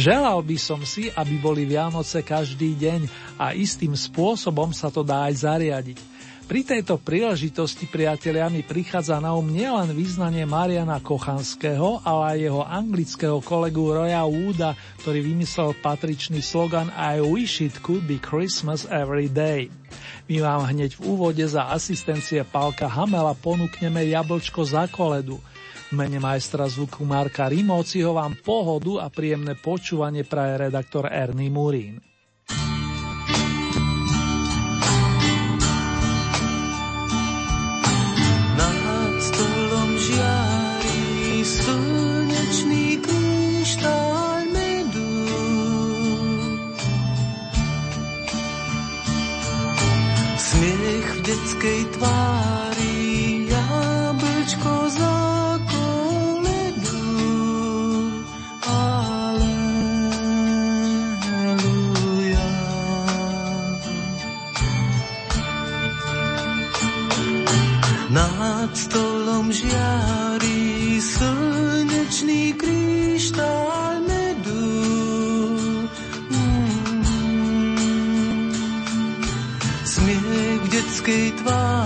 Želal by som si, aby boli Vianoce každý deň a istým spôsobom sa to dá aj zariadiť. Pri tejto príležitosti, priatelia, mi prichádza na um nielen význanie Mariana Kochanského, ale aj jeho anglického kolegu Roya Wooda, ktorý vymyslel patričný slogan I wish it could be Christmas every day. My vám hneď v úvode za asistencie Palka Hamela ponúkneme jablčko za koledu – mene majstra zvuku Marka Rimóciho vám pohodu a príjemné počúvanie praje redaktor Ernie Murín. Smiech v detskej tvári, Nad stolom žiari slnečný kryštál medu. Mm. Smiech v detskej tvári,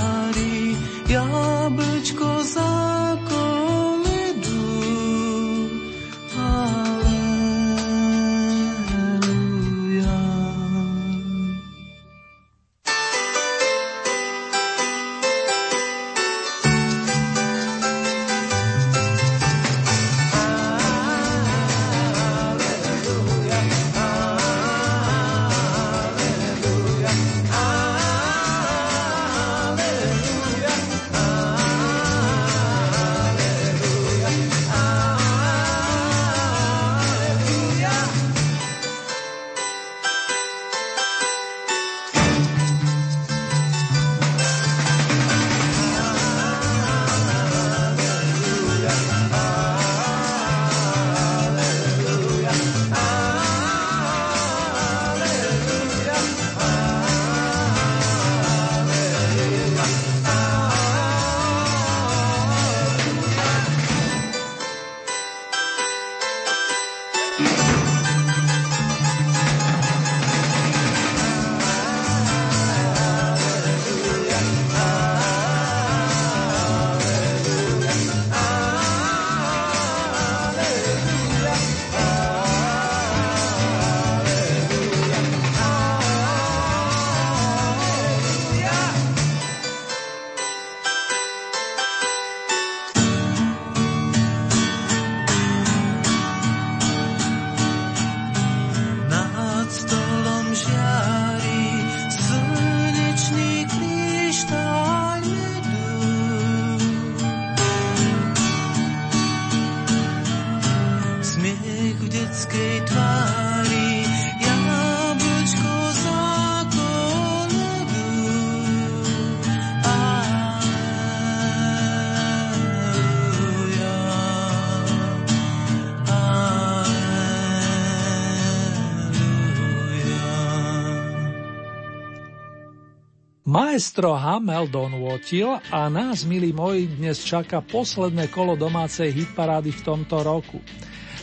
Maestro Hamel donútil a nás, milí moji, dnes čaká posledné kolo domácej hitparády v tomto roku.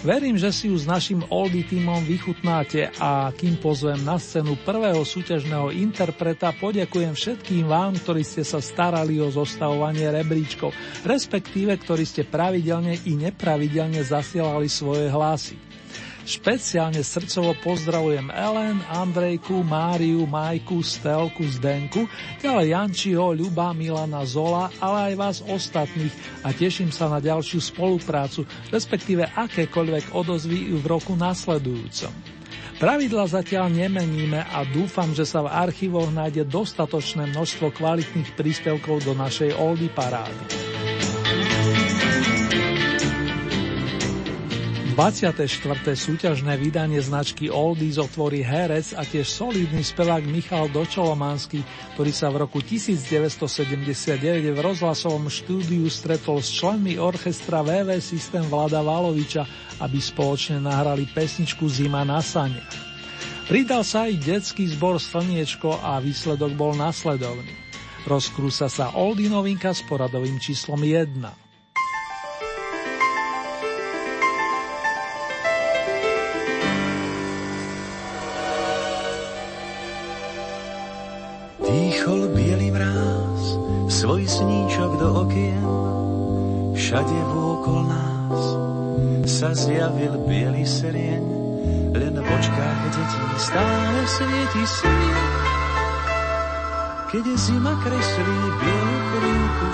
Verím, že si ju s našim Oldy týmom vychutnáte a kým pozvem na scénu prvého súťažného interpreta, poďakujem všetkým vám, ktorí ste sa starali o zostavovanie rebríčkov, respektíve ktorí ste pravidelne i nepravidelne zasielali svoje hlasy. Špeciálne srdcovo pozdravujem Ellen, Andrejku, Máriu, Majku, Stelku, Zdenku, ďalej Jančiho, Ľuba, Milana, Zola, ale aj vás ostatných a teším sa na ďalšiu spoluprácu, respektíve akékoľvek odozvy v roku nasledujúcom. Pravidla zatiaľ nemeníme a dúfam, že sa v archívoch nájde dostatočné množstvo kvalitných príspevkov do našej Oldy parády. 24. súťažné vydanie značky Oldies otvorí herec a tiež solidný spevák Michal Dočolomanský, ktorý sa v roku 1979 v rozhlasovom štúdiu stretol s členmi orchestra VV Systém Vlada Valoviča, aby spoločne nahrali pesničku Zima na saniach. Pridal sa aj detský zbor Slniečko a výsledok bol nasledovný. Rozkrúsa sa Oldie novinka s poradovým číslom 1. vôkol nás sa zjavil biely serieň, len v očkách detí stále svieti sviet. Keď zima kreslí bielu krivku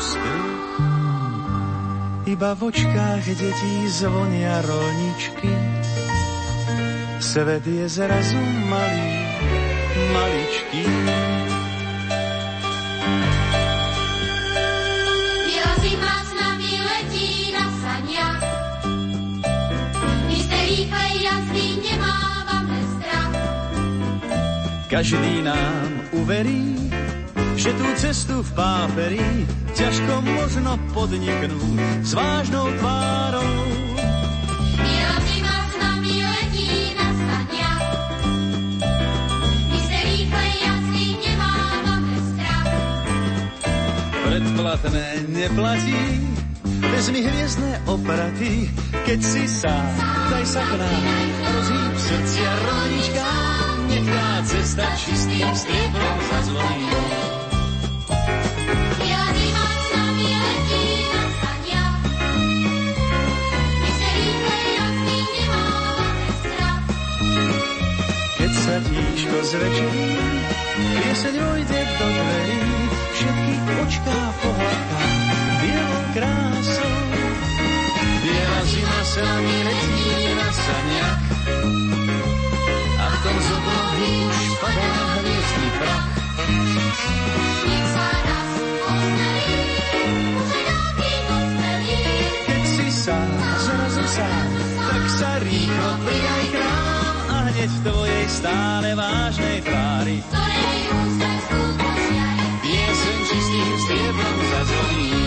iba v očkách detí zvonia rolničky. Svet je zrazu malý, maličký. Každý nám uverí, že tú cestu v páperi ťažko možno podniknúť s vážnou tvárou. Predplatné neplatí, vezmi hviezdne opraty, keď si sám, daj sa k nám, rozhýb srdcia nechá cesta čistým striebrom zazvoní. Keď sa tíško zväčší, pieseň vojde do dverí, všetky očká pohľadká bielou krásou. Biela zima sa mi letí na saniach, z oblohy už padá hviezdny prach. Keď si sám, zrazu sám, tak sa rýchlo pridaj k nám a hneď v tvojej stále vážnej tvári. Pieseň čistým striebrom zazvoní.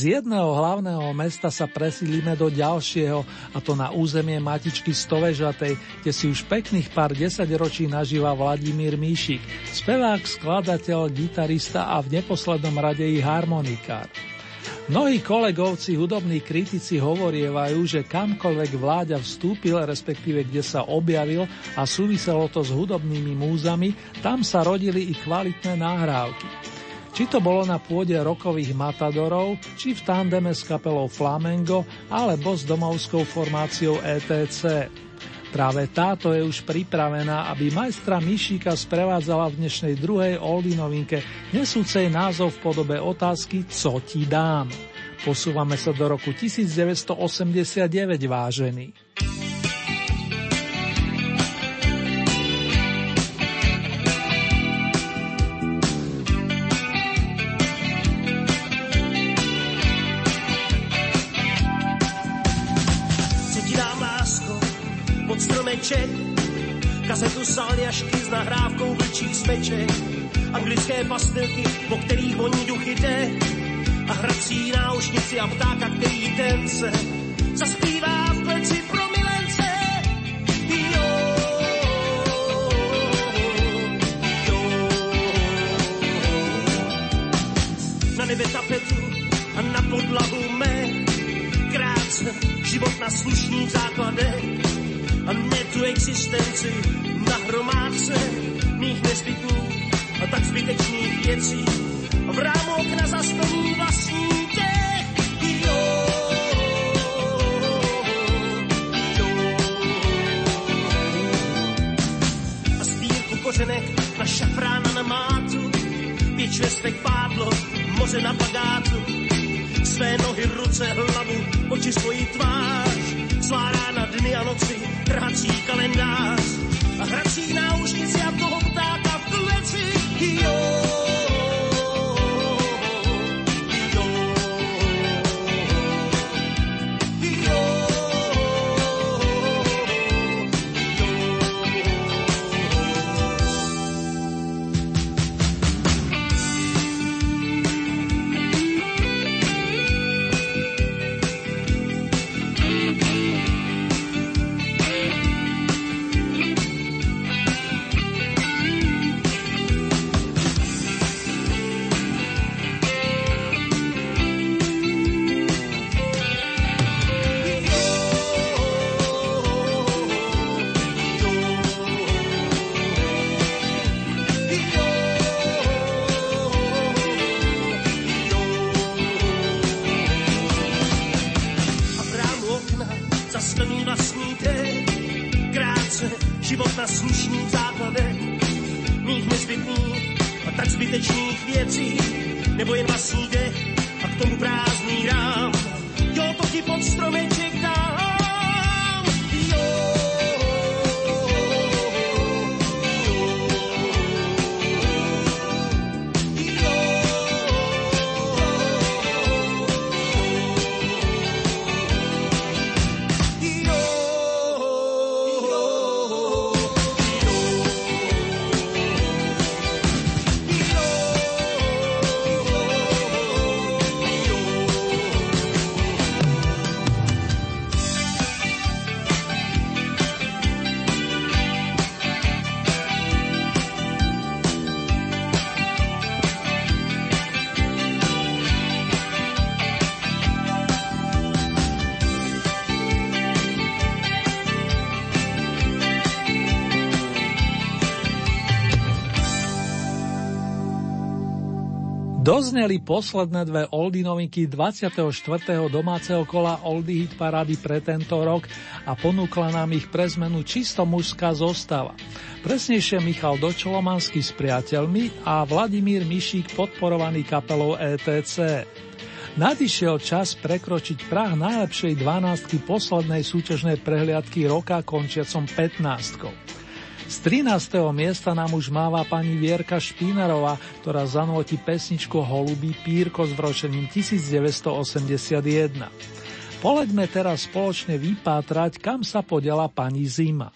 Z jedného hlavného mesta sa presílime do ďalšieho, a to na územie Matičky Stovežatej, kde si už pekných pár desaťročí nažíva Vladimír Míšik, spevák, skladateľ, gitarista a v neposlednom rade i harmonikár. Mnohí kolegovci, hudobní kritici hovorievajú, že kamkoľvek vláďa vstúpil, respektíve kde sa objavil a súviselo to s hudobnými múzami, tam sa rodili i kvalitné nahrávky. Či to bolo na pôde rokových matadorov, či v tandeme s kapelou Flamengo, alebo s domovskou formáciou ETC. Práve táto je už pripravená, aby majstra Mišíka sprevádzala v dnešnej druhej Oldy novinke, nesúcej názov v podobe otázky Co ti dám? Posúvame sa do roku 1989, vážený. Kazetu saljašky s nahrávkou vlčích smeček, anglické pastilky, po kterých voní duchy jde, a hrací náušnici a ptáka, který ten se zaspívá v pleci pro milence. Jo, jo. Na nebe tapetu a na podlahu mé. Krátce život na slušných základech. A ne tu existenci na hromádce mých nezbytných a tak zbytečných věcí v rámu okna zasplní vlastní těch. Jo. A sbírku kořenek na šafrána na mátu, pěč vestek pádlo, moře na pagátu, své nohy, ruce, hlavu, oči svoji tvář, svá rána, dny a noci, trhací kalendář a hrací náušnici a toho ptáka v kleci. Jo. Dozneli posledné dve Oldy novinky 24. domáceho kola Oldy Hit Parady pre tento rok a ponúkla nám ich pre zmenu čisto mužská zostava. Presnejšie Michal Dočolomanský s priateľmi a Vladimír Mišík podporovaný kapelou ETC. Nadišiel čas prekročiť prah najlepšej 12 poslednej súťažnej prehliadky roka končiacom 15. Z 13. miesta nám už máva pani Vierka Špínarová, ktorá zanotí pesničku Holubý pírko s vročením 1981. Poleďme teraz spoločne vypátrať, kam sa podela pani Zima.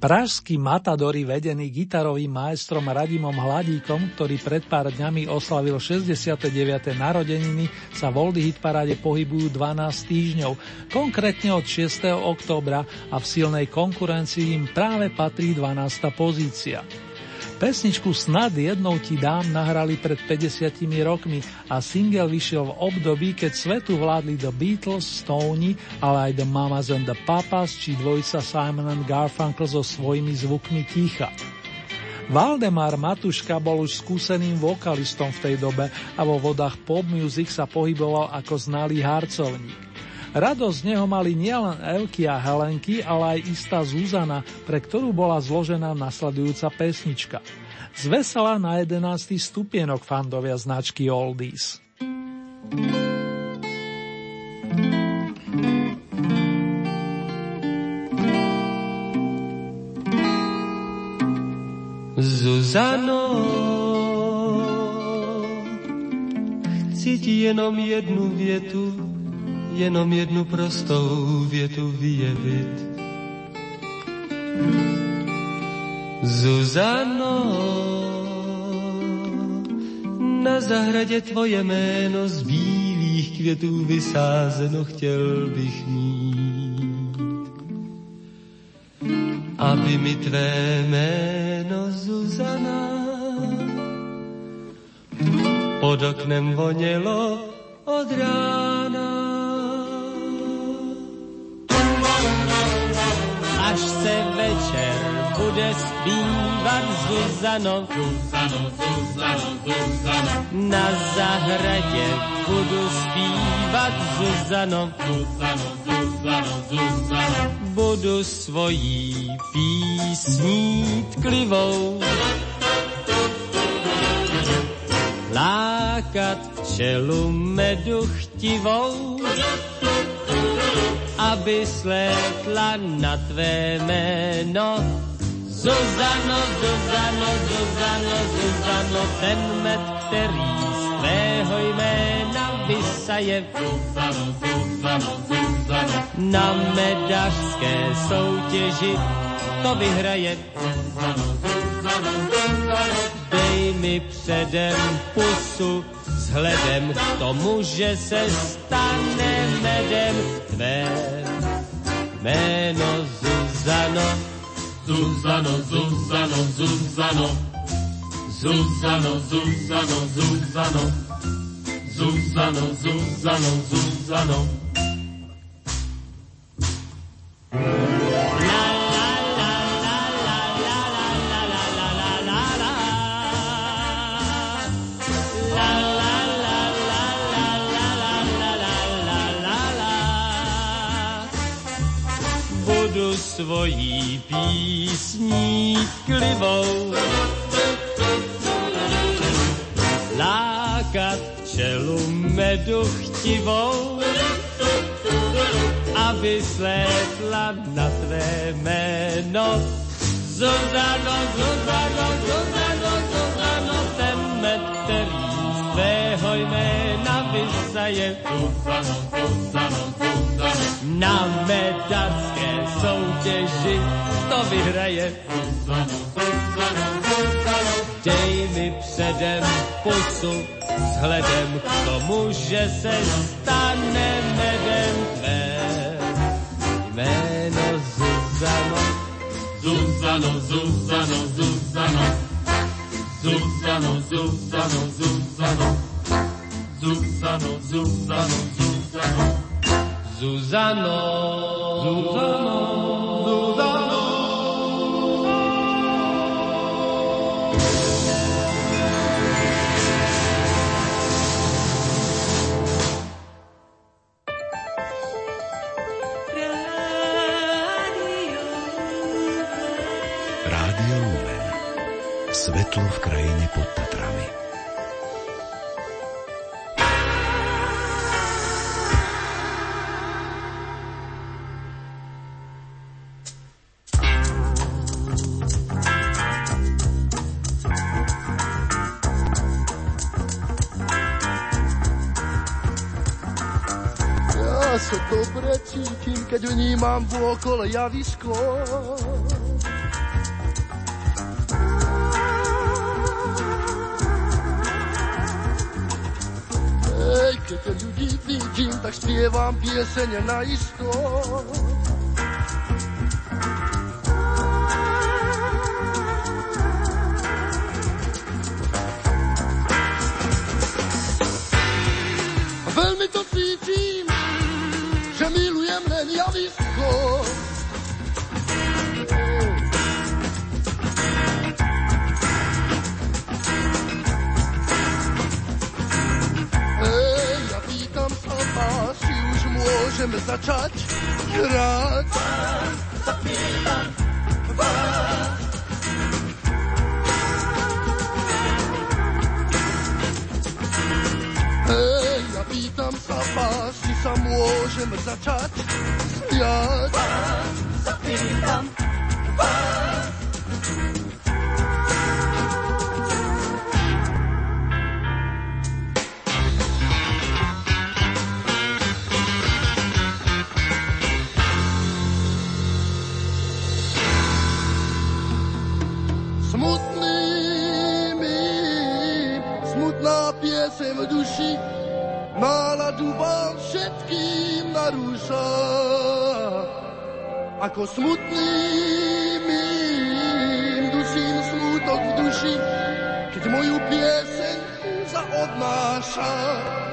Pražskí matadori vedení gitarovým maestrom Radimom Hladíkom, ktorý pred pár dňami oslavil 69. narodeniny, sa v Oldy Hit paráde pohybujú 12 týždňov, konkrétne od 6. októbra a v silnej konkurencii im práve patrí 12. pozícia. Pesničku Snad jednou ti dám nahrali pred 50 rokmi a single vyšiel v období, keď svetu vládli The Beatles, Stoney, ale aj The Mamas and the Papas či dvojica Simon and Garfunkel so svojimi zvukmi ticha. Valdemar Matuška bol už skúseným vokalistom v tej dobe a vo vodách pop music sa pohyboval ako znalý harcovník. Radosť z neho mali nielen Elky a Helenky, ale aj istá Zuzana, pre ktorú bola zložená nasledujúca pesnička. Zvesela na 11. stupienok fandovia značky Oldies. Zuzano, chci ti jenom jednu vietu jenom jednu prostou větu vyjevit. Zuzano, na zahradě tvoje jméno z bílých květů vysázeno chtěl bych mít. Aby mi tvé jméno Zuzana pod oknem vonělo od rána. Až se večer bude zpívat Zuzano. Zuzano, Zuzano, Zuzano. Na zahradě budu zpívat Zuzano. Zuzano, Zuzano, Zuzano. Budu svojí písní tklivou lákat čelu medu chtivou aby slétla na tvé jméno. Zuzano, Zuzano, Zuzano, Zuzano, ten med, který z tvého jména vysaje. Zuzano, Zuzano, Zuzano, na medařské soutěži to vyhraje. Zuzano, Zuzano, Zuzano, předem pusu, vzhledem k tomu, že se stane medem tvé jméno Zuzano. Zuzano, Zuzano, Zuzano. Zuzano, Zuzano, Zuzano. Zuzano, Zuzano, Zuzano. Svojí písní klivou. Lákat čelu medu chtivou, aby slétla na tvé jméno. Zuzano, Zuzano, Zuzano, Zuzano, ten med, který z tvého jména vysaje. Zuzano, Zuzano, Zuzano, na medacké soutěži to vyhraje. Dej mi předem pusu vzhledem k tomu, že se stane medem tvé jméno Zuzano. Zuzano, Zuzano, Zuzano. Zuzano, Zuzano, Zuzano. Zuzano, Zuzano, Zuzano. Zuzano, Zuzano. Svetlo v krajine pod Tatrami. Ja sa dobre cítim, keď vnímam vôkole javisko. Keď ľudí vidím, tak spievam piesene na isto. Veľmi to cítim, môžeme začať? Hrať. Hej, ja pýtam sa vás, či sa môžeme začať pýtam, vás duši, náladu vám všetkým narúša. Ako smutný mým dusím smutok v duši, keď moju pieseň zaodnáša. hľadisko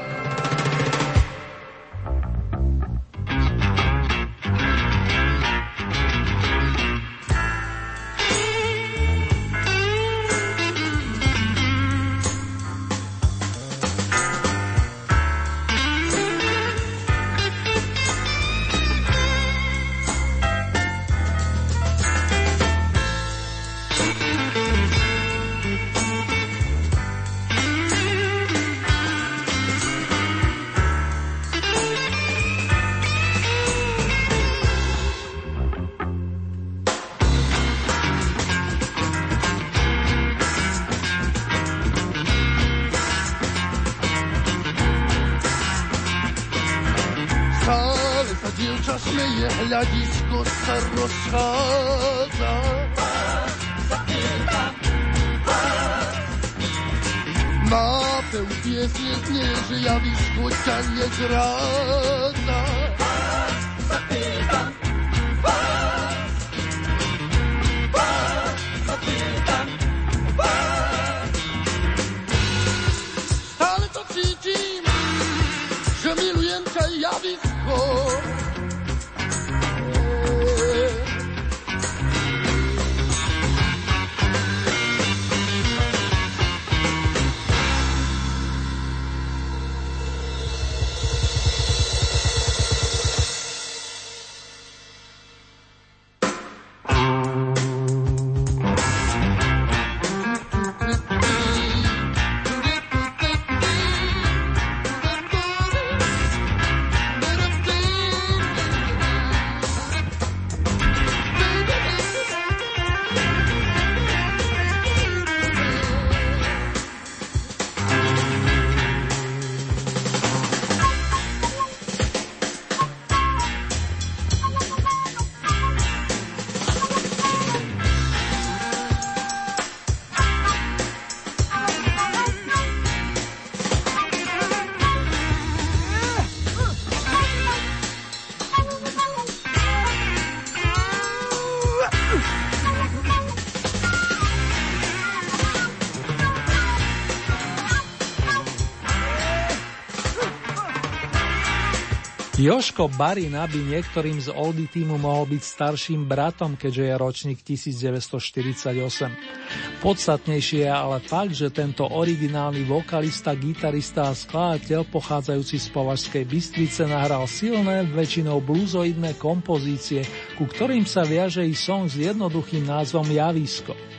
Joško Barina by niektorým z Oldy týmu mohol byť starším bratom, keďže je ročník 1948. Podstatnejšie je ale fakt, že tento originálny vokalista, gitarista a skladateľ pochádzajúci z Považskej Bystrice nahral silné, väčšinou bluzoidné kompozície, ku ktorým sa viaže i song s jednoduchým názvom Javisko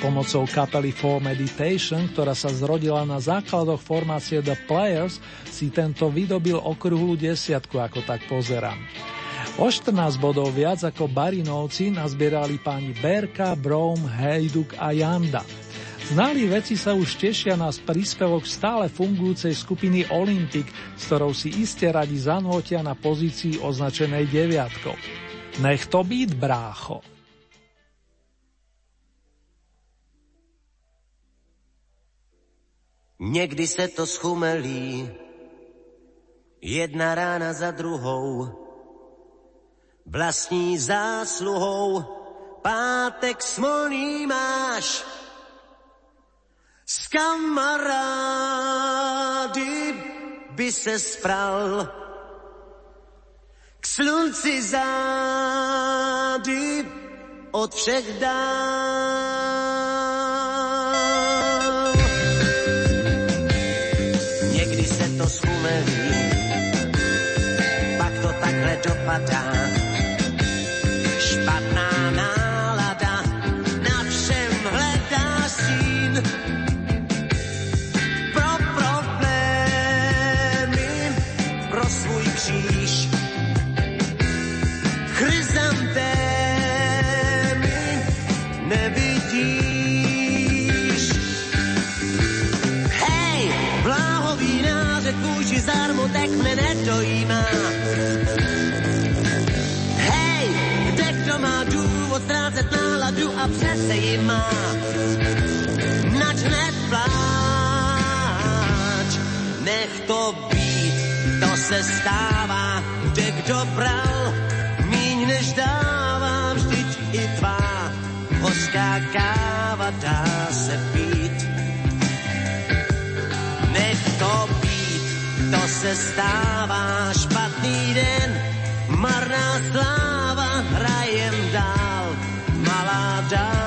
pomocou kapely For Meditation, ktorá sa zrodila na základoch formácie The Players, si tento vydobil okruhlú desiatku, ako tak pozerám. O 14 bodov viac ako Barinovci nazbierali páni Berka, Brom, Hejduk a Janda. Znali veci sa už tešia nás príspevok stále fungujúcej skupiny Olympic, s ktorou si iste radi zanútia na pozícii označenej deviatkou. Nech to byť, brácho. Někdy se to schumelí, jedna rána za druhou, vlastní zásluhou, pátek smolný máš, s kamarády by se spral, k slunci zády od všech dál. matar. Se stává, kde kdo bral, míň než dává, vždyť i tvá hořká káva dá se pít. Nech to být, to se stává, špatný den, marná sláva, hrajem dál malá dáva,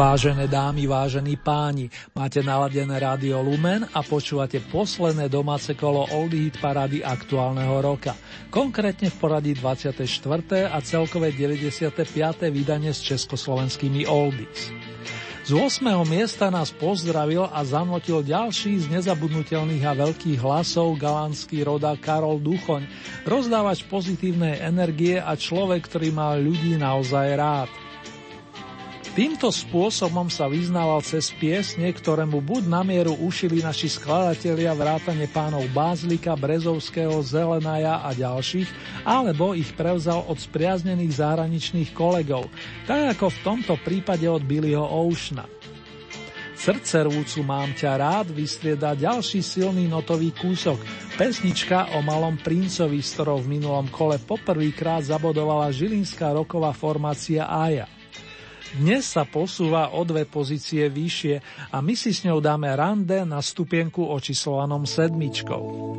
Vážené dámy, vážení páni, máte naladené rádio Lumen a počúvate posledné domáce kolo Oldie Hit parády aktuálneho roka. Konkrétne v poradí 24. a celkové 95. vydanie s československými Oldies. Z 8. miesta nás pozdravil a zanotil ďalší z nezabudnutelných a veľkých hlasov galantský roda Karol Duchoň, rozdávač pozitívnej energie a človek, ktorý mal ľudí naozaj rád. Týmto spôsobom sa vyznával cez piesne, ktoré mu buď na mieru ušili naši skladatelia vrátane pánov Bázlika, Brezovského, Zelenaja a ďalších, alebo ich prevzal od spriaznených zahraničných kolegov, tak ako v tomto prípade od Billyho Oceana. Srdcervúcu mám ťa rád vystrieda ďalší silný notový kúsok, pesnička o malom princovi, s ktorou v minulom kole poprvýkrát zabodovala žilinská roková formácia Aja. Dnes sa posúva o dve pozície vyššie a my si s ňou dáme rande na stupienku očíslovanom sedmičkou.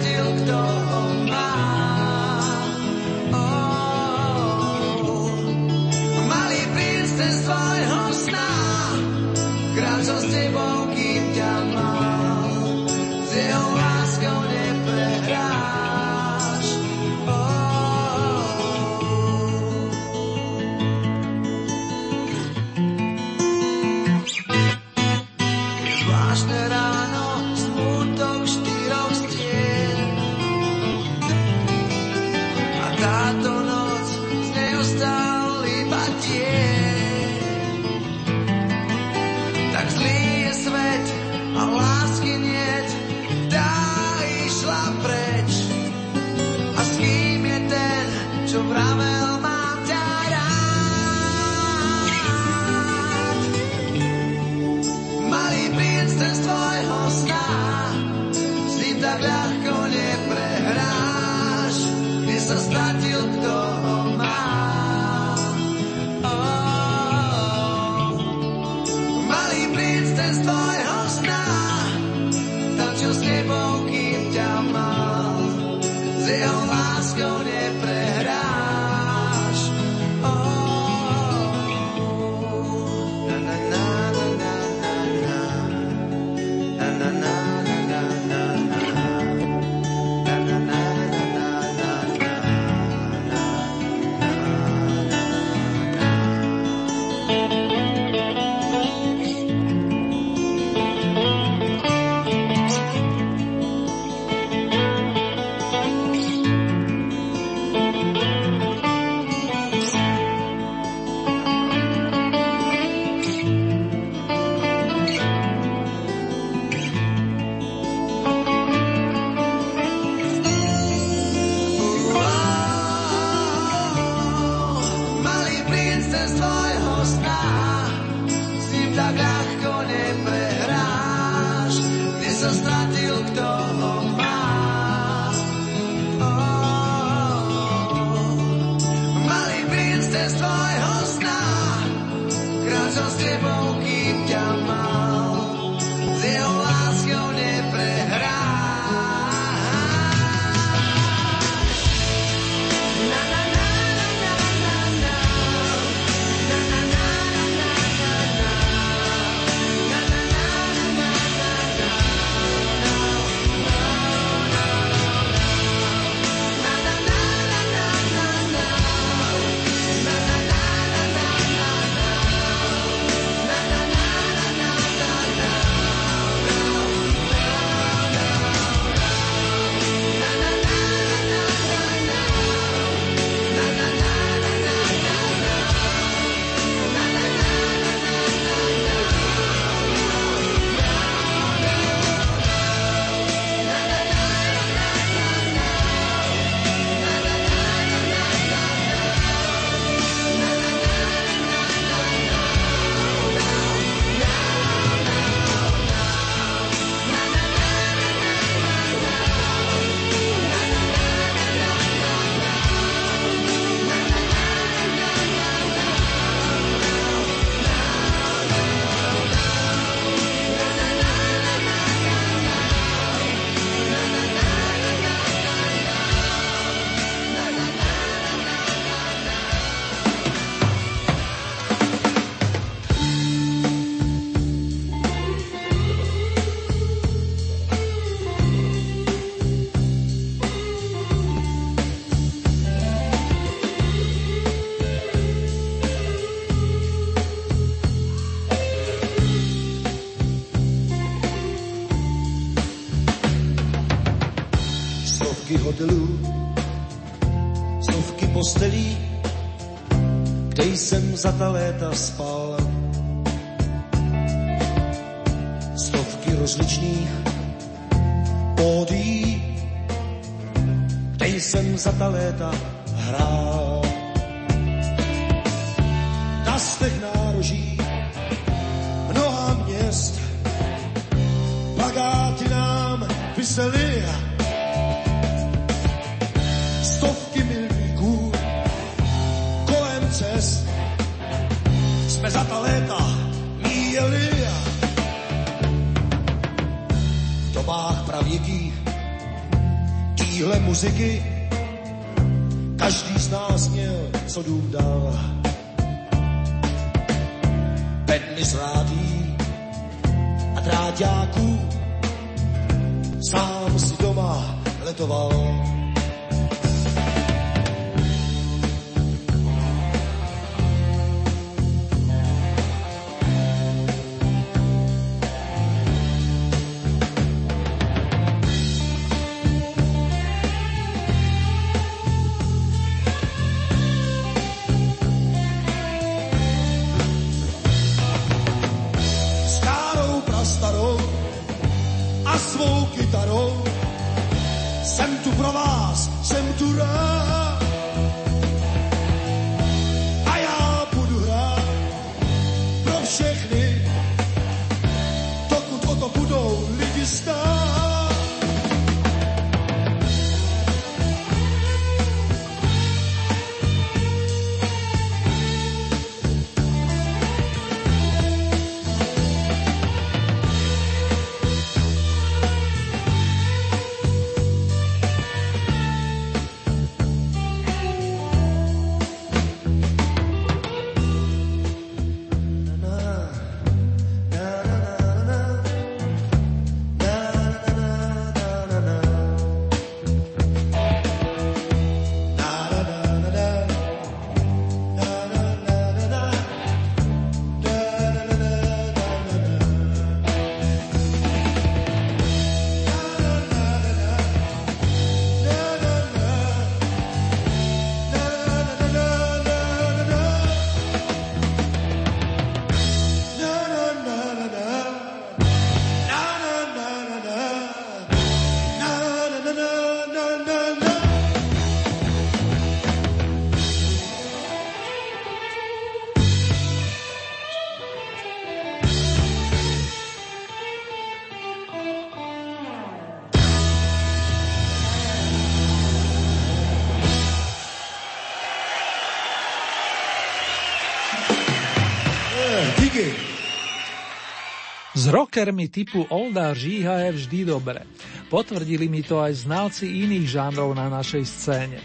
S rockermi typu Olda Žíha je vždy dobre. Potvrdili mi to aj znalci iných žánrov na našej scéne.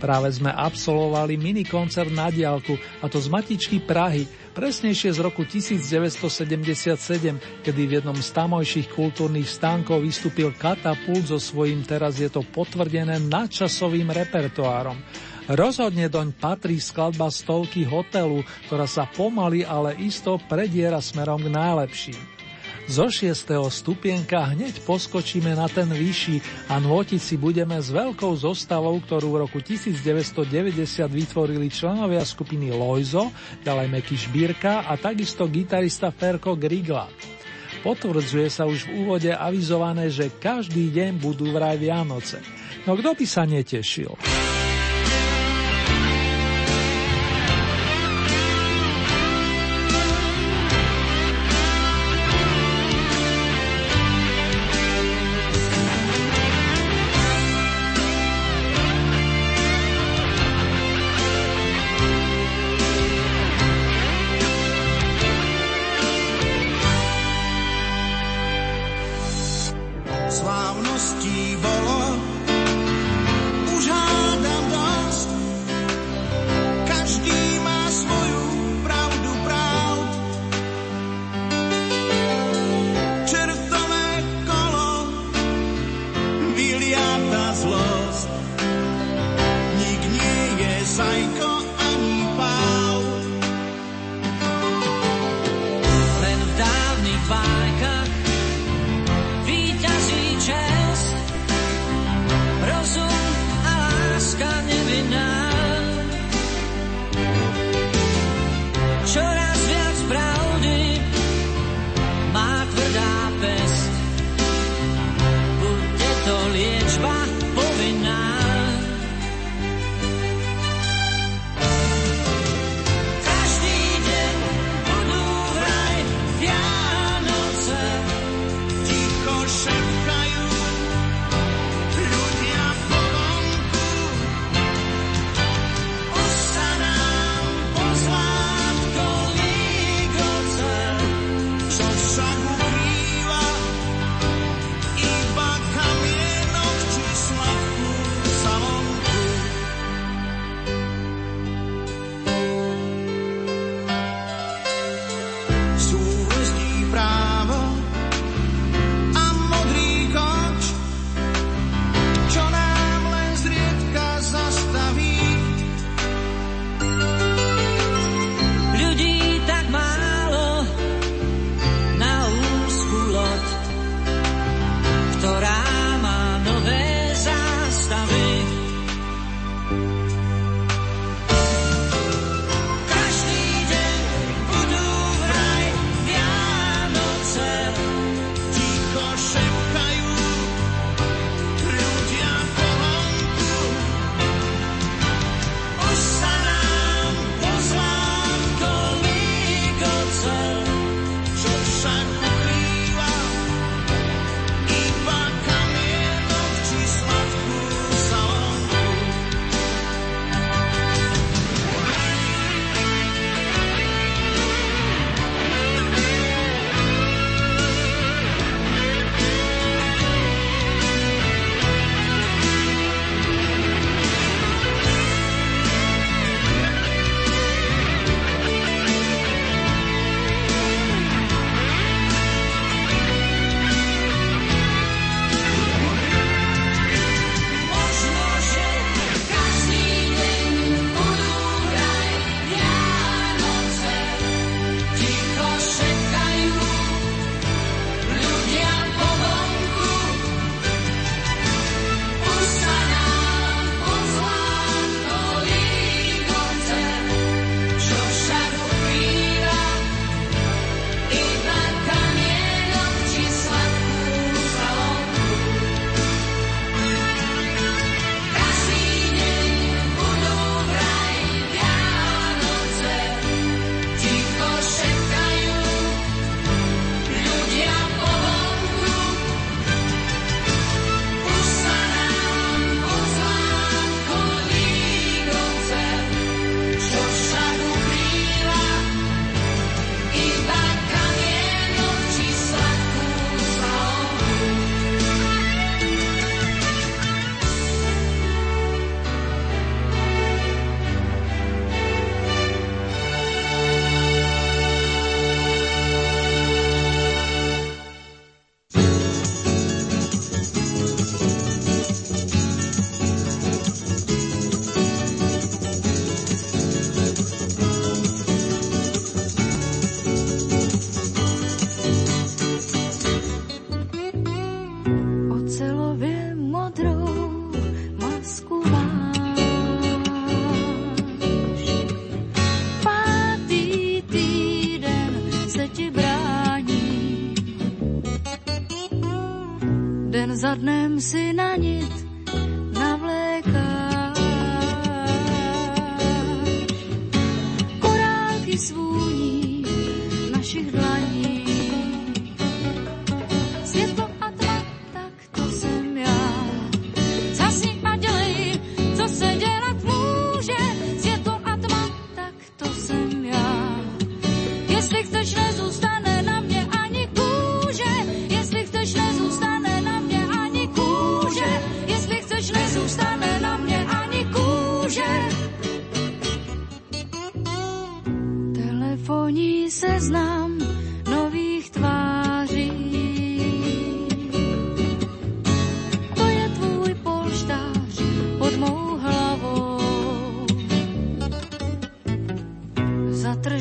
Práve sme absolvovali minikoncert na diálku, a to z Matičky Prahy, presnejšie z roku 1977, kedy v jednom z tamojších kultúrnych stánkov vystúpil Katapult so svojím teraz je to potvrdené nadčasovým repertoárom. Rozhodne doň patrí skladba stovky hotelu, ktorá sa pomaly, ale isto prediera smerom k najlepším. Zo šiestého stupienka hneď poskočíme na ten vyšší a nôtiť si budeme s veľkou zostavou, ktorú v roku 1990 vytvorili členovia skupiny Lojzo, ďalej Meky Šbírka a takisto gitarista Ferko Grigla. Potvrdzuje sa už v úvode avizované, že každý deň budú vraj Vianoce. No kto by sa netešil?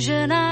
jeune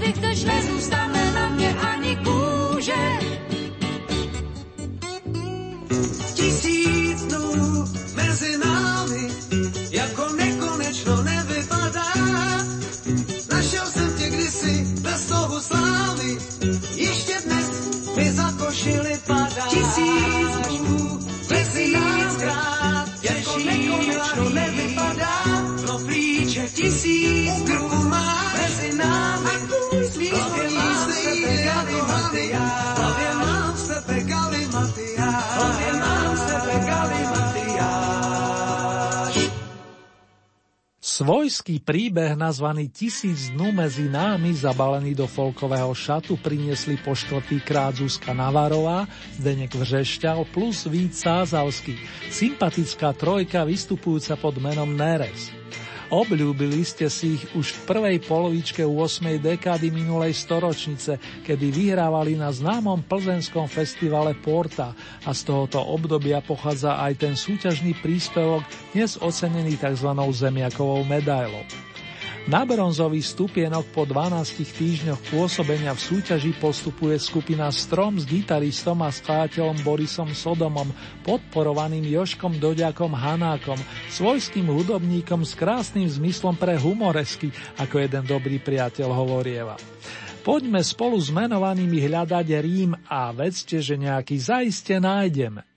vždy, když Matías. Nadie te Gaby Matías. Nadie más se. Svojský príbeh nazvaný Tisíc dnú medzi námi zabalený do folkového šatu priniesli po štvrtýkrát Zuzka Navarová, Zdenek Vřešťal plus Vít Sázalský, sympatická trojka vystupujúca pod menom Nerez. Obľúbili ste si ich už v prvej polovičke 8. dekády minulej storočnice, kedy vyhrávali na známom plzenskom festivale Porta a z tohoto obdobia pochádza aj ten súťažný príspevok, dnes ocenený tzv. zemiakovou medailou. Na bronzový stupienok po 12 týždňoch pôsobenia v súťaži postupuje skupina Strom s gitaristom a skladateľom Borisom Sodomom, podporovaným Joškom Doďakom Hanákom, svojským hudobníkom s krásnym zmyslom pre humoresky, ako jeden dobrý priateľ hovorieva. Poďme spolu s menovanými hľadať Rím a vedzte, že nejaký zaiste nájdeme.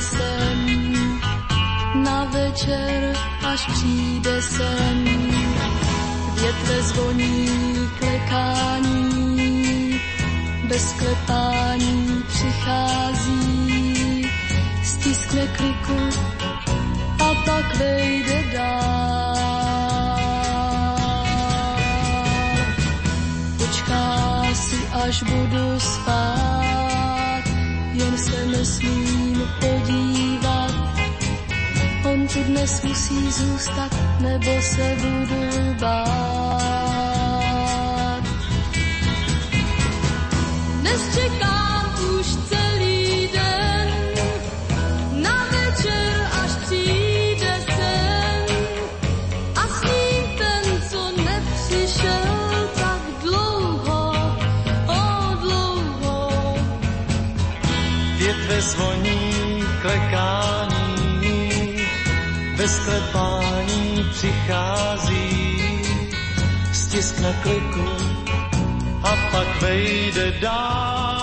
Sem na večer, až přijde sem. Větve zvoní klekání, bez klepání přichází, stiskne kliku a pak vejde dál. Počká si, až budu spát, jen se nesmím podívat. On tu dnes musí zůstat, nebo se budu bát. Dnes čekám bez klepání přichází, stiskne kliku a pak vejde dál.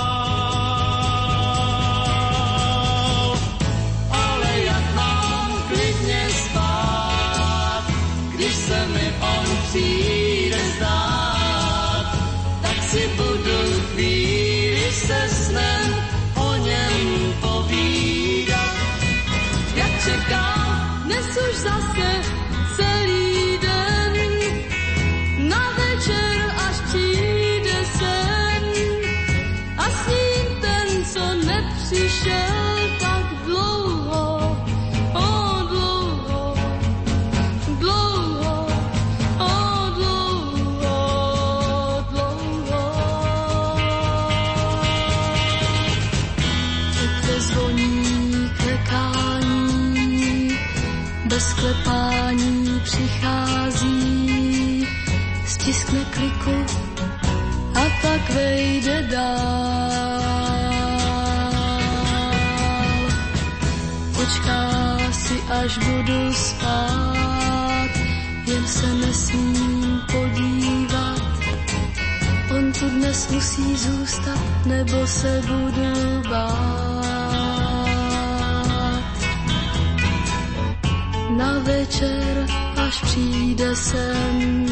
Ale jak mám klidně spát, když se mi on přijde zdát, tak si budu chvíli se snem o něm povídat. Jak čekám, dnes až budu spát, jen se nesmím podívat. On tu dnes musí zůstat, nebo se budu bát. Na večer, až přijde sem,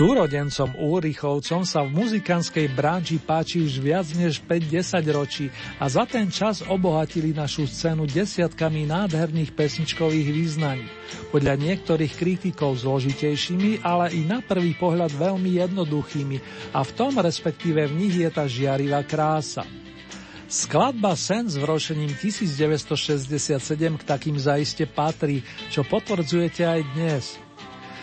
Súrodencom Úrichovcom sa v muzikánskej branži páči už viac než 5-10 ročí a za ten čas obohatili našu scénu desiatkami nádherných pesničkových význaní. Podľa niektorých kritikov zložitejšími, ale i na prvý pohľad veľmi jednoduchými a v tom respektíve v nich je tá žiarivá krása. Skladba Sen s vrošením 1967 k takým zaiste patrí, čo potvrdzujete aj dnes.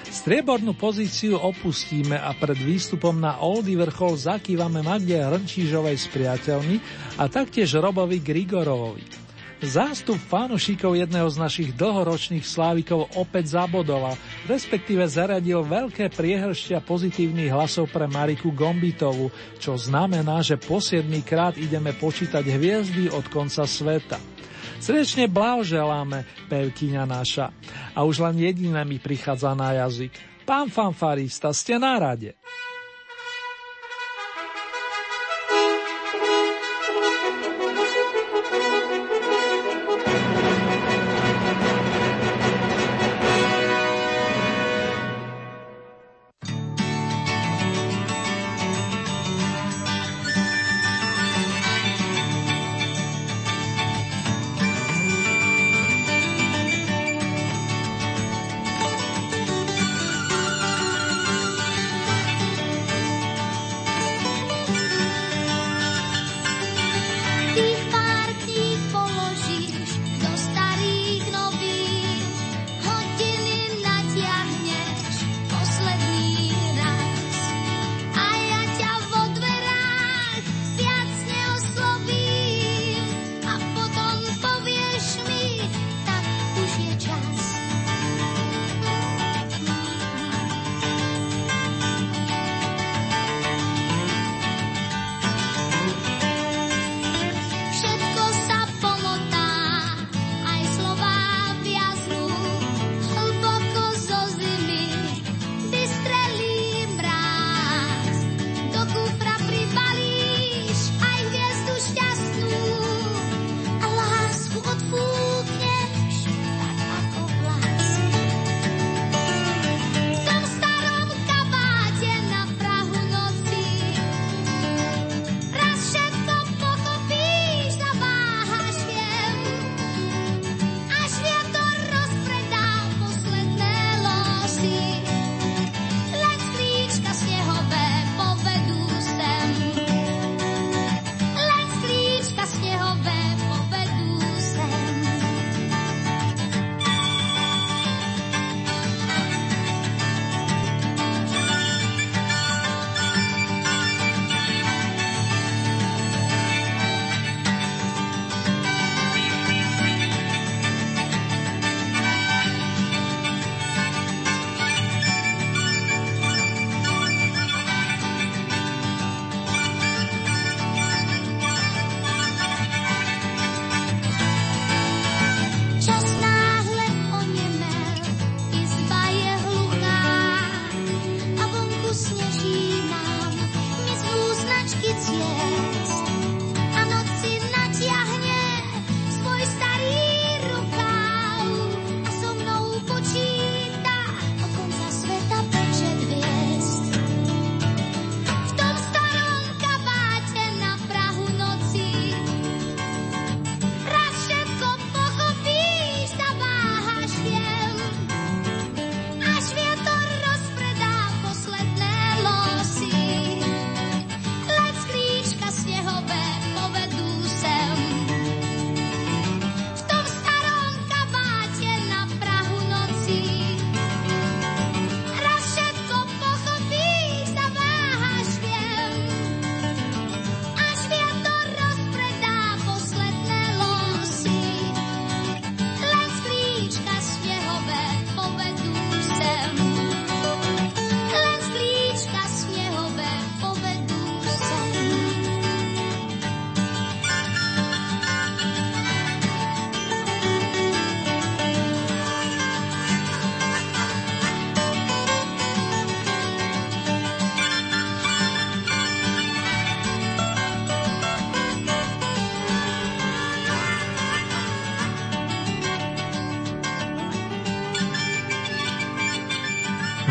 Striebornú pozíciu opustíme a pred výstupom na Oldy vrchol zakývame Magde Hrnčížovej s priateľmi a taktiež Robovi Grigorovovi. Zástup fanušikov jedného z našich dlhoročných slávikov opäť zabodoval, respektíve zaradil veľké priehršťa pozitívnych hlasov pre Mariku Gombitovu, čo znamená, že po krát ideme počítať hviezdy od konca sveta. Srdečne blahoželáme, pevkyňa naša. A už len jediné mi prichádza na jazyk. Pán fanfarista, ste na rade.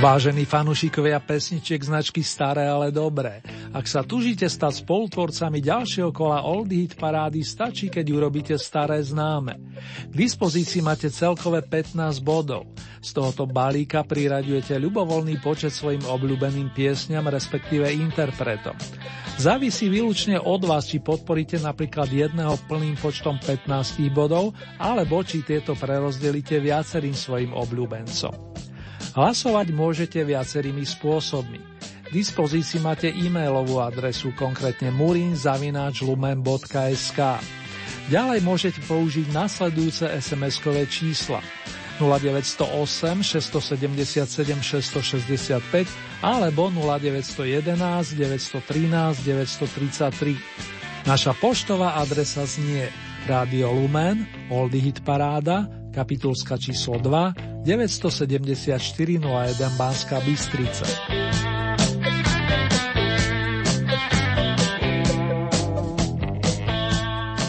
Vážení fanúšikovia pesničiek značky Staré, ale dobré. Ak sa tužíte stať spolutvorcami ďalšieho kola Old Hit parády, stačí, keď urobíte staré známe. K dispozícii máte celkové 15 bodov. Z tohoto balíka priraďujete ľubovoľný počet svojim obľúbeným piesňam, respektíve interpretom. Závisí výlučne od vás, či podporíte napríklad jedného plným počtom 15 bodov, alebo či tieto prerozdelíte viacerým svojim obľúbencom. Hlasovať môžete viacerými spôsobmi. K dispozícii máte e-mailovú adresu, konkrétne murinzavináčlumen.sk. Ďalej môžete použiť nasledujúce SMS-kové čísla 0908 677 665 alebo 0911 913 933. Naša poštová adresa znie Radio Lumen, Oldy Hit Paráda, kapitulska číslo 2, 974 01 Banská Bystrica.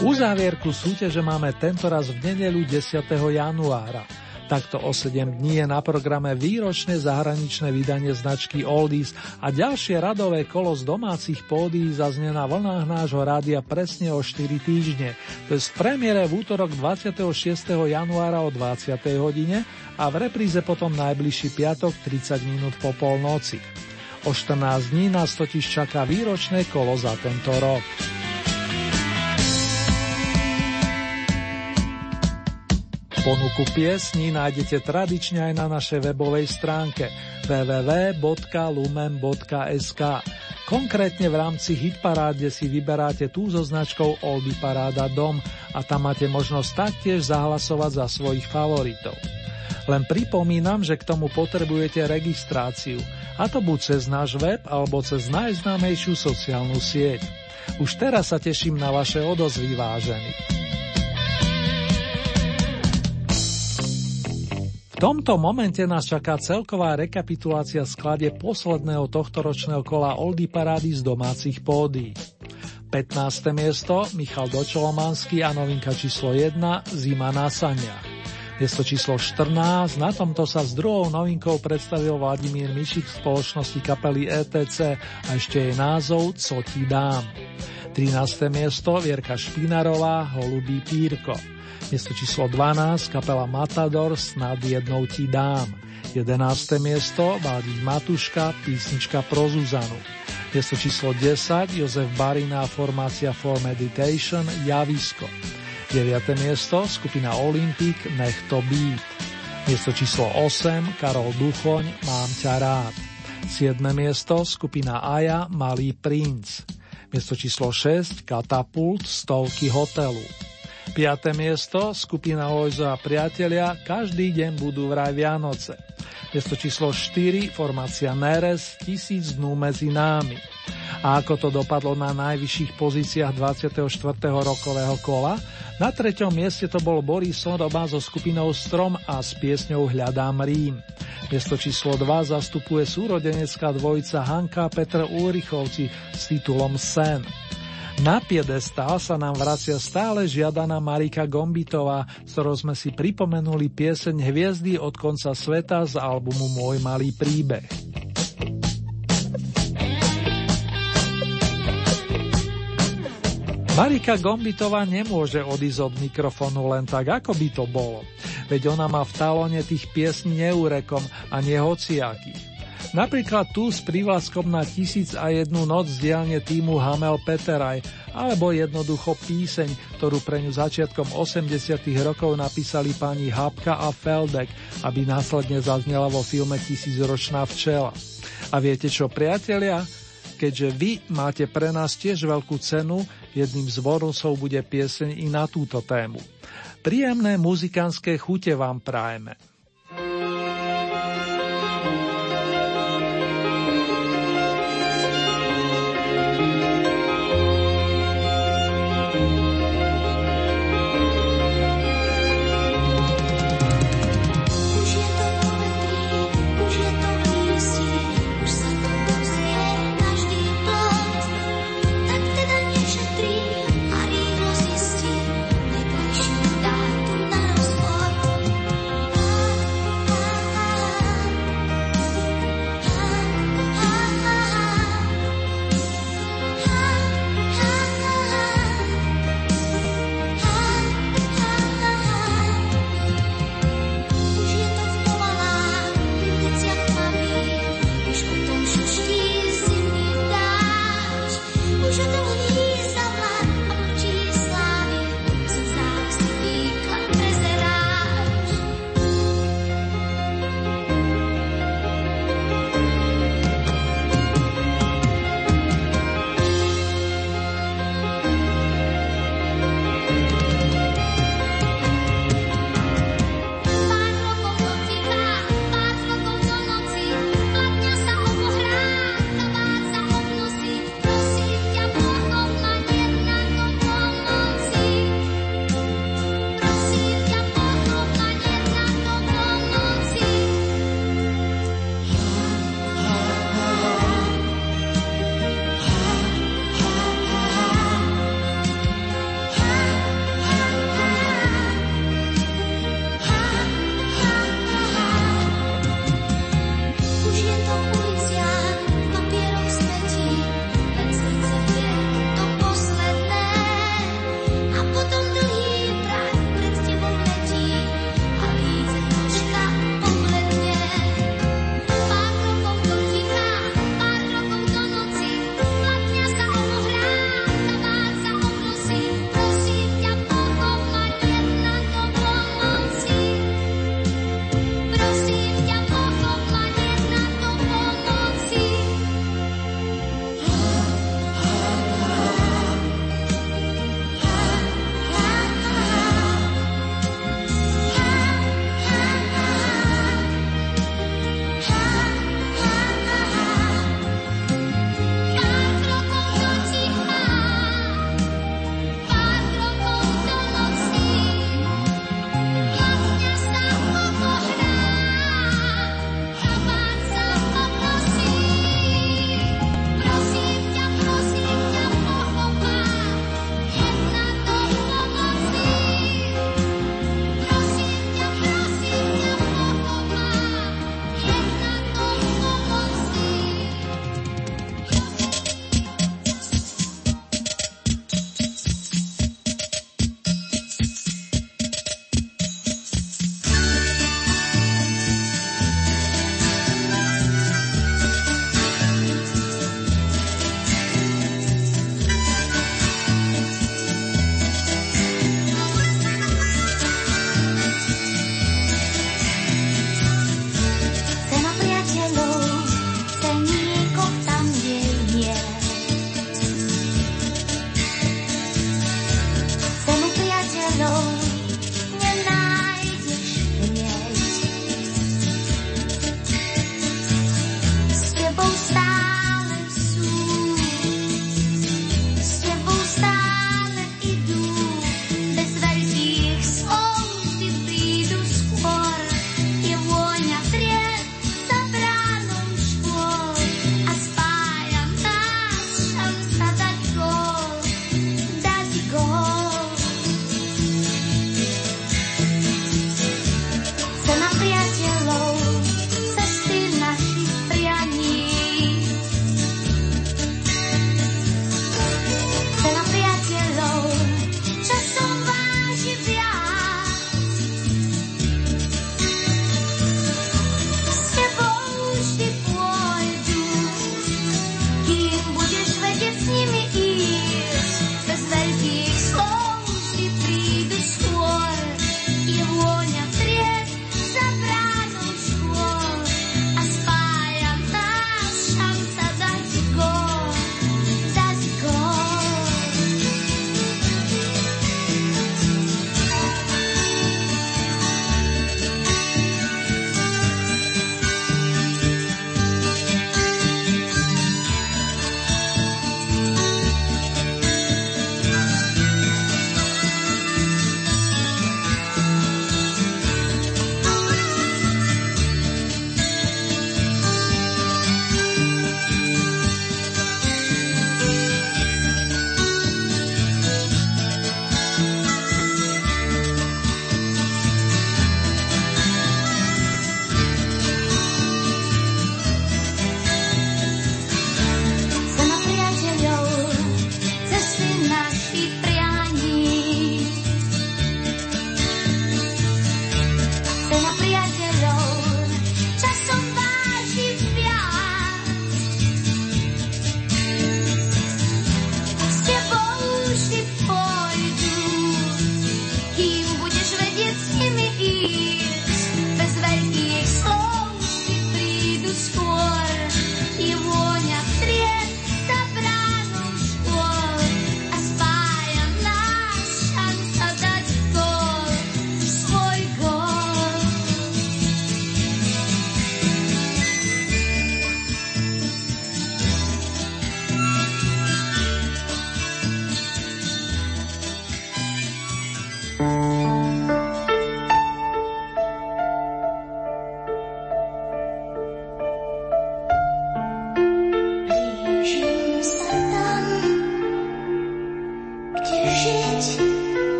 Uzávierku súťaže máme tentoraz v nedelu 10. januára. Takto o 7 dní je na programe výročné zahraničné vydanie značky Oldies a ďalšie radové kolo z domácich pódií zaznie na vlnách nášho rádia presne o 4 týždne. To je v premiére v útorok 26. januára o 20. hodine a v repríze potom najbližší piatok 30 minút po polnoci. O 14 dní nás totiž čaká výročné kolo za tento rok. Ponuku piesní nájdete tradične aj na našej webovej stránke www.lumen.sk. Konkrétne v rámci Hitparáde si vyberáte tú so značkou Oldy Paráda Dom a tam máte možnosť taktiež zahlasovať za svojich favoritov. Len pripomínam, že k tomu potrebujete registráciu, a to buď cez náš web alebo cez najznámejšiu sociálnu sieť. Už teraz sa teším na vaše odozvy vážení. Tomto momente nás čaká celková rekapitulácia sklade posledného tohtoročného kola Oldy Parády z domácich pódy. 15. miesto Michal Dočolomanský a novinka číslo 1 Zima na saniach. Miesto číslo 14, na tomto sa s druhou novinkou predstavil Vladimír Mišik v spoločnosti kapely ETC a ešte jej názov Co ti dám. 13. miesto Vierka Špinarová Holubý pírko. Miesto číslo 12, kapela Matador, snad jednou ti dám. 11. miesto, Valdík Matuška, písnička pro Zuzanu. Miesto číslo 10, Jozef Barina, formácia For Meditation, Javisko. 9. miesto, skupina Olympic, Nech to být. Miesto číslo 8, Karol Duchoň, Mám ťa rád. 7. miesto, skupina Aja, Malý princ. Miesto číslo 6, Katapult, Stovky hotelu. 5. miesto, skupina Lojzo a priatelia, každý deň budú vraj Vianoce. Miesto číslo 4, formácia Neres, tisíc dnú medzi námi. A ako to dopadlo na najvyšších pozíciách 24. rokového kola? Na treťom mieste to bol Boris Sodoba so skupinou Strom a s piesňou Hľadám Rím. Miesto číslo 2 zastupuje súrodenecká dvojica Hanka a Petr Ulrichovci s titulom Sen. Na piedestál sa nám vracia stále žiadaná Marika Gombitová, s ktorou sme si pripomenuli pieseň Hviezdy od konca sveta z albumu Môj malý príbeh. Marika Gombitová nemôže odísť od mikrofónu len tak, ako by to bolo. Veď ona má v talóne tých piesní neúrekom a nehociakých. Napríklad tu s prívlaskom na tisíc a jednu noc z dielne týmu Hamel Peteraj, alebo jednoducho píseň, ktorú pre ňu začiatkom 80 rokov napísali pani Hapka a Feldek, aby následne zaznela vo filme Tisícročná včela. A viete čo, priatelia? Keďže vy máte pre nás tiež veľkú cenu, jedným z bonusov bude pieseň i na túto tému. Príjemné muzikánske chute vám prajeme.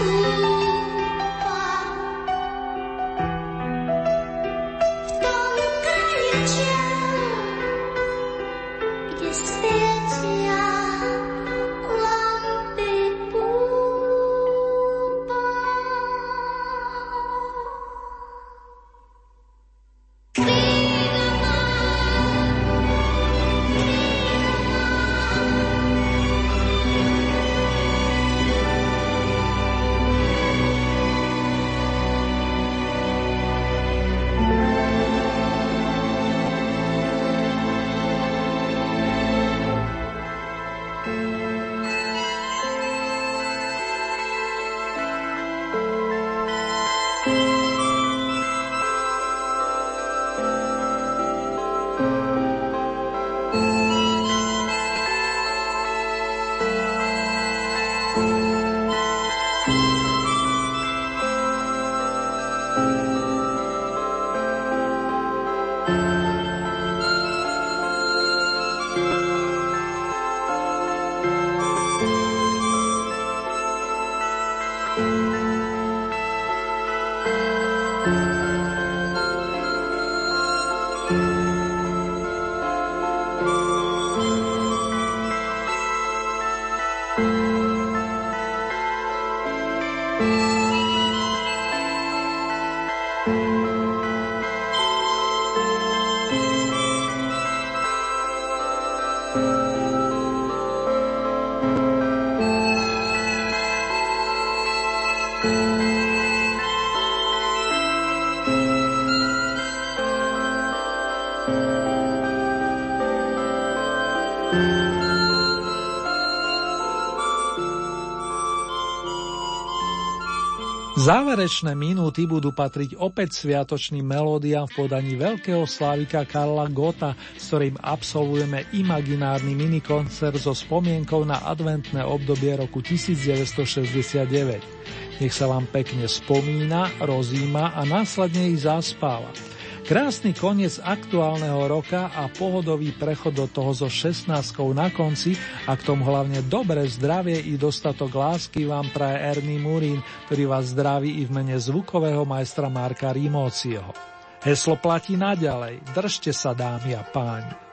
Кто лукавит, Záverečné minúty budú patriť opäť sviatočným melódiám v podaní veľkého slávika Karla Gota, s ktorým absolvujeme imaginárny minikoncert so spomienkou na adventné obdobie roku 1969. Nech sa vám pekne spomína, rozíma a následne ich zaspáva. Krásny koniec aktuálneho roka a pohodový prechod do toho so 16 na konci a k tomu hlavne dobré zdravie i dostatok lásky vám praje Ernie Murín, ktorý vás zdraví i v mene zvukového majstra Marka Rimócieho. Heslo platí naďalej. Držte sa, dámy a páni.